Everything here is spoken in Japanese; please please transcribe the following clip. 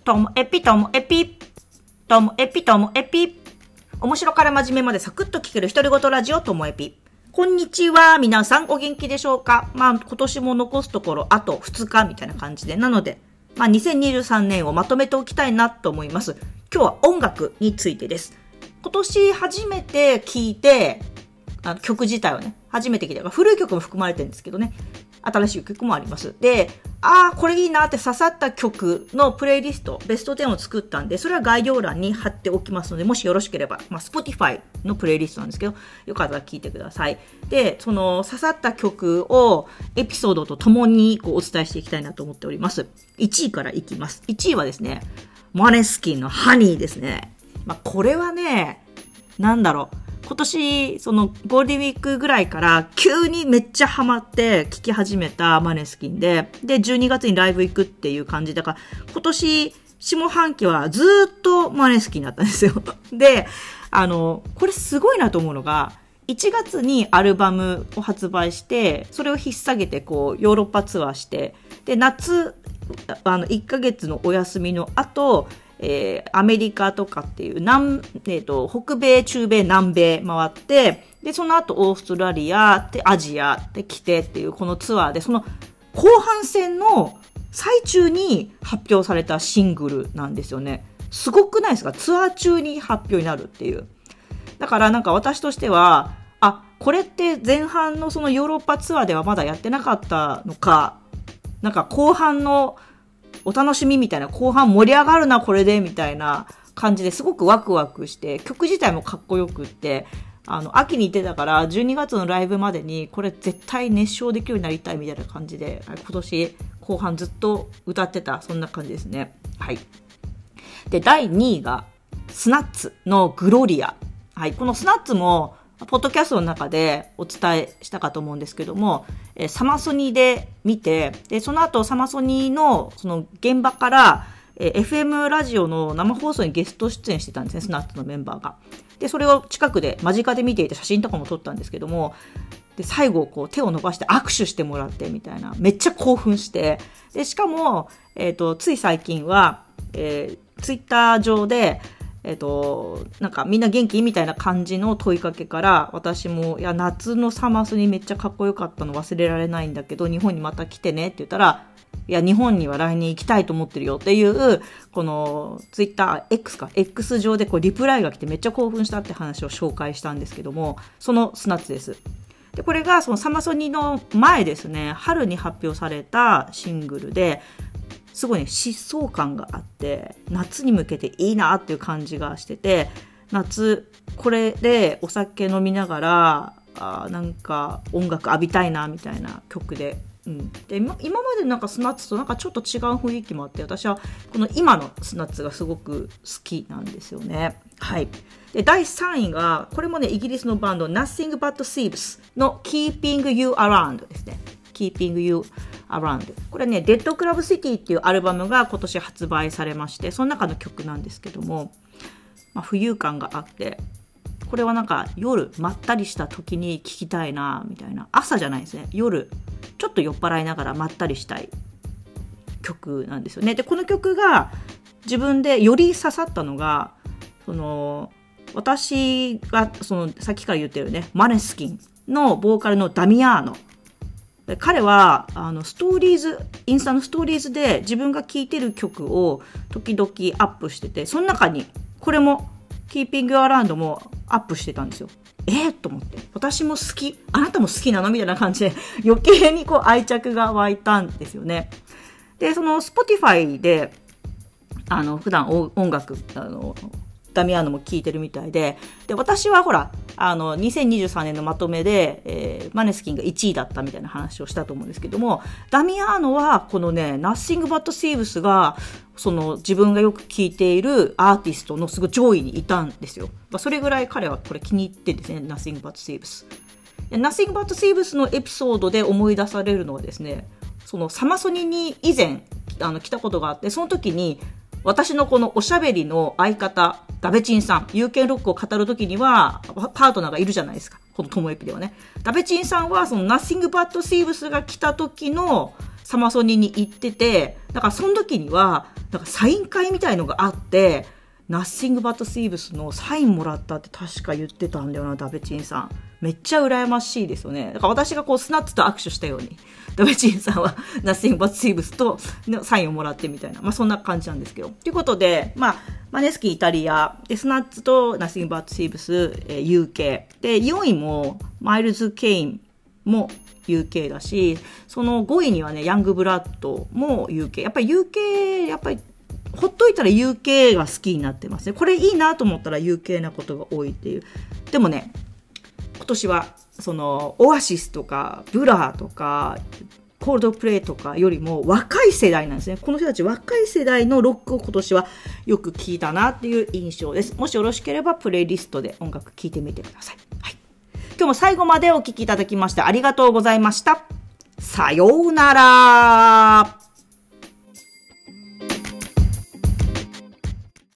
ともエピともエピ。ともエピともエピ。面白から真面目までサクッと聞ける独り言ラジオともエピ。こんにちは。皆さんお元気でしょうか？まあ今年も残すところあと2日みたいな感じで。なので、まあ2023年をまとめておきたいなと思います。今日は音楽についてです。今年初めて聴いて、あの曲自体はね、初めて聴いた。古い曲も含まれてるんですけどね。新しい曲もあります。で、ああ、これいいなって刺さった曲のプレイリスト、ベスト10を作ったんで、それは概要欄に貼っておきますので、もしよろしければ、まあ、Spotify のプレイリストなんですけど、よかったら聞いてください。で、その刺さった曲をエピソードとともにこうお伝えしていきたいなと思っております。1位からいきます。1位はですね、マネスキンのハニーですね。まあ、これはね、なんだろう。今年、そのゴールデンウィークぐらいから急にめっちゃハマって聴き始めたマネスキンで、で、12月にライブ行くっていう感じだから、今年、下半期はずっとマネスキンだったんですよ。で、あの、これすごいなと思うのが、1月にアルバムを発売して、それを引っ提げてこう、ヨーロッパツアーして、で、夏、あの、1ヶ月のお休みの後、えー、アメリカとかっていう南、えーと、北米、中米、南米回って、で、その後オーストラリア、で、アジアで来てっていうこのツアーで、その後半戦の最中に発表されたシングルなんですよね。すごくないですか？ツアー中に発表になるっていう。だからなんか私としては、あ、これって前半のそのヨーロッパツアーではまだやってなかったのか、なんか後半のお楽しみみたいな、後半盛り上がるな、これで、みたいな感じですごくワクワクして、曲自体もかっこよくって、あの、秋に行ってたから、12月のライブまでに、これ絶対熱唱できるようになりたいみたいな感じで、今年後半ずっと歌ってた、そんな感じですね。はい。で、第2位が、スナッツのグロリア。はい。このスナッツも、ポッドキャストの中でお伝えしたかと思うんですけども、えサマソニで見て、で、その後サマソニのその現場から、え FM ラジオの生放送にゲスト出演してたんですね、スナッツのメンバーが。で、それを近くで間近で見ていて写真とかも撮ったんですけども、で、最後こう手を伸ばして握手してもらってみたいな、めっちゃ興奮して、で、しかも、えっ、ー、と、つい最近は、えー、ツイッター上で、えっ、と、なんかみんな元気？みたいな感じの問いかけから、私も、いや、夏のサマスにめっちゃかっこよかったの忘れられないんだけど、日本にまた来てねって言ったら、いや、日本には来年行きたいと思ってるよっていう、この、ツイッター X か、X 上でこう、リプライが来てめっちゃ興奮したって話を紹介したんですけども、そのスナッツです。で、これがそのサマソニの前ですね、春に発表されたシングルで、すごいね疾走感があって夏に向けていいなっていう感じがしてて夏これでお酒飲みながらあなんか音楽浴びたいなみたいな曲で。うん、で今までなんかスナッツとなんかちょっと違う雰囲気もあって私はこの今のスナッツがすごく好きなんですよね。はい、で第3位がこれもねイギリスのバンド Nothing But Thieves の Keeping You Around ですね。Keeping You Around。これね、デッドクラブシティっていうアルバムが今年発売されまして、その中の曲なんですけども、まあ、浮遊感があって、これはなんか夜まったりした時に聴きたいなみたいな朝じゃないですね夜ちょっと酔っ払いながらまったりしたい曲なんですよねでこの曲が自分でより刺さったのがその私がそのさっきから言ってるねマネスキンのボーカルのダミアーノ彼はあのストーリーズインスタのストーリーズで自分が聴いてる曲を時々アップしててその中にこれも「キーピング・アラウンド」もアップしてたんですよ。えー、と思って私も好きあなたも好きなのみたいな感じで余計にこう愛着が湧いたんですよね。でその Spotify であの普段音楽あのダミアーノも聞いてるみたいで、で、私はほら、あの、2023年のまとめで、えー、マネスキンが1位だったみたいな話をしたと思うんですけども、ダミアーノは、このね、Nothing But Thieves が、その自分がよく聴いているアーティストのすごい上位にいたんですよ。まあ、それぐらい彼はこれ気に入ってですね、Nothing But Thieves。Nothing But Thieves のエピソードで思い出されるのはですね、そのサマソニに以前あの来たことがあって、その時に私のこのおしゃべりの相方、ダベチンさん、有権ロックを語るときには、パートナーがいるじゃないですか。このトモエピではね。ダベチンさんは、その Nothing But Thieves が来た時のサマソニに行ってて、だからその時には、なんかサイン会みたいのがあって、ナッシングバットスイーブスのサインもらったって確か言ってたんだよな、ダベチンさん。めっちゃ羨ましいですよね。だから私がこうスナッツと握手したように、ダベチンさんはナッシングバットスイーブスとサインをもらってみたいな。まあそんな感じなんですけど。ということで、まあ、マネスキンイタリア、で、スナッツとナッシングバットスイーブス、えー、UK。で、4位もマイルズ・ケインも UK だし、その5位にはね、ヤングブラッドも UK。やっぱり UK、やっぱりほっといたら UK が好きになってますね。これいいなと思ったら UK なことが多いっていう。でもね、今年はそのオアシスとかブラーとかコールドプレイとかよりも若い世代なんですね。この人たち若い世代のロックを今年はよく聴いたなっていう印象です。もしよろしければプレイリストで音楽聴いてみてください。はい。今日も最後までお聴きいただきましてありがとうございました。さようなら